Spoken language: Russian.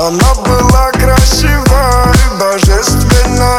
Она была красивой, божественно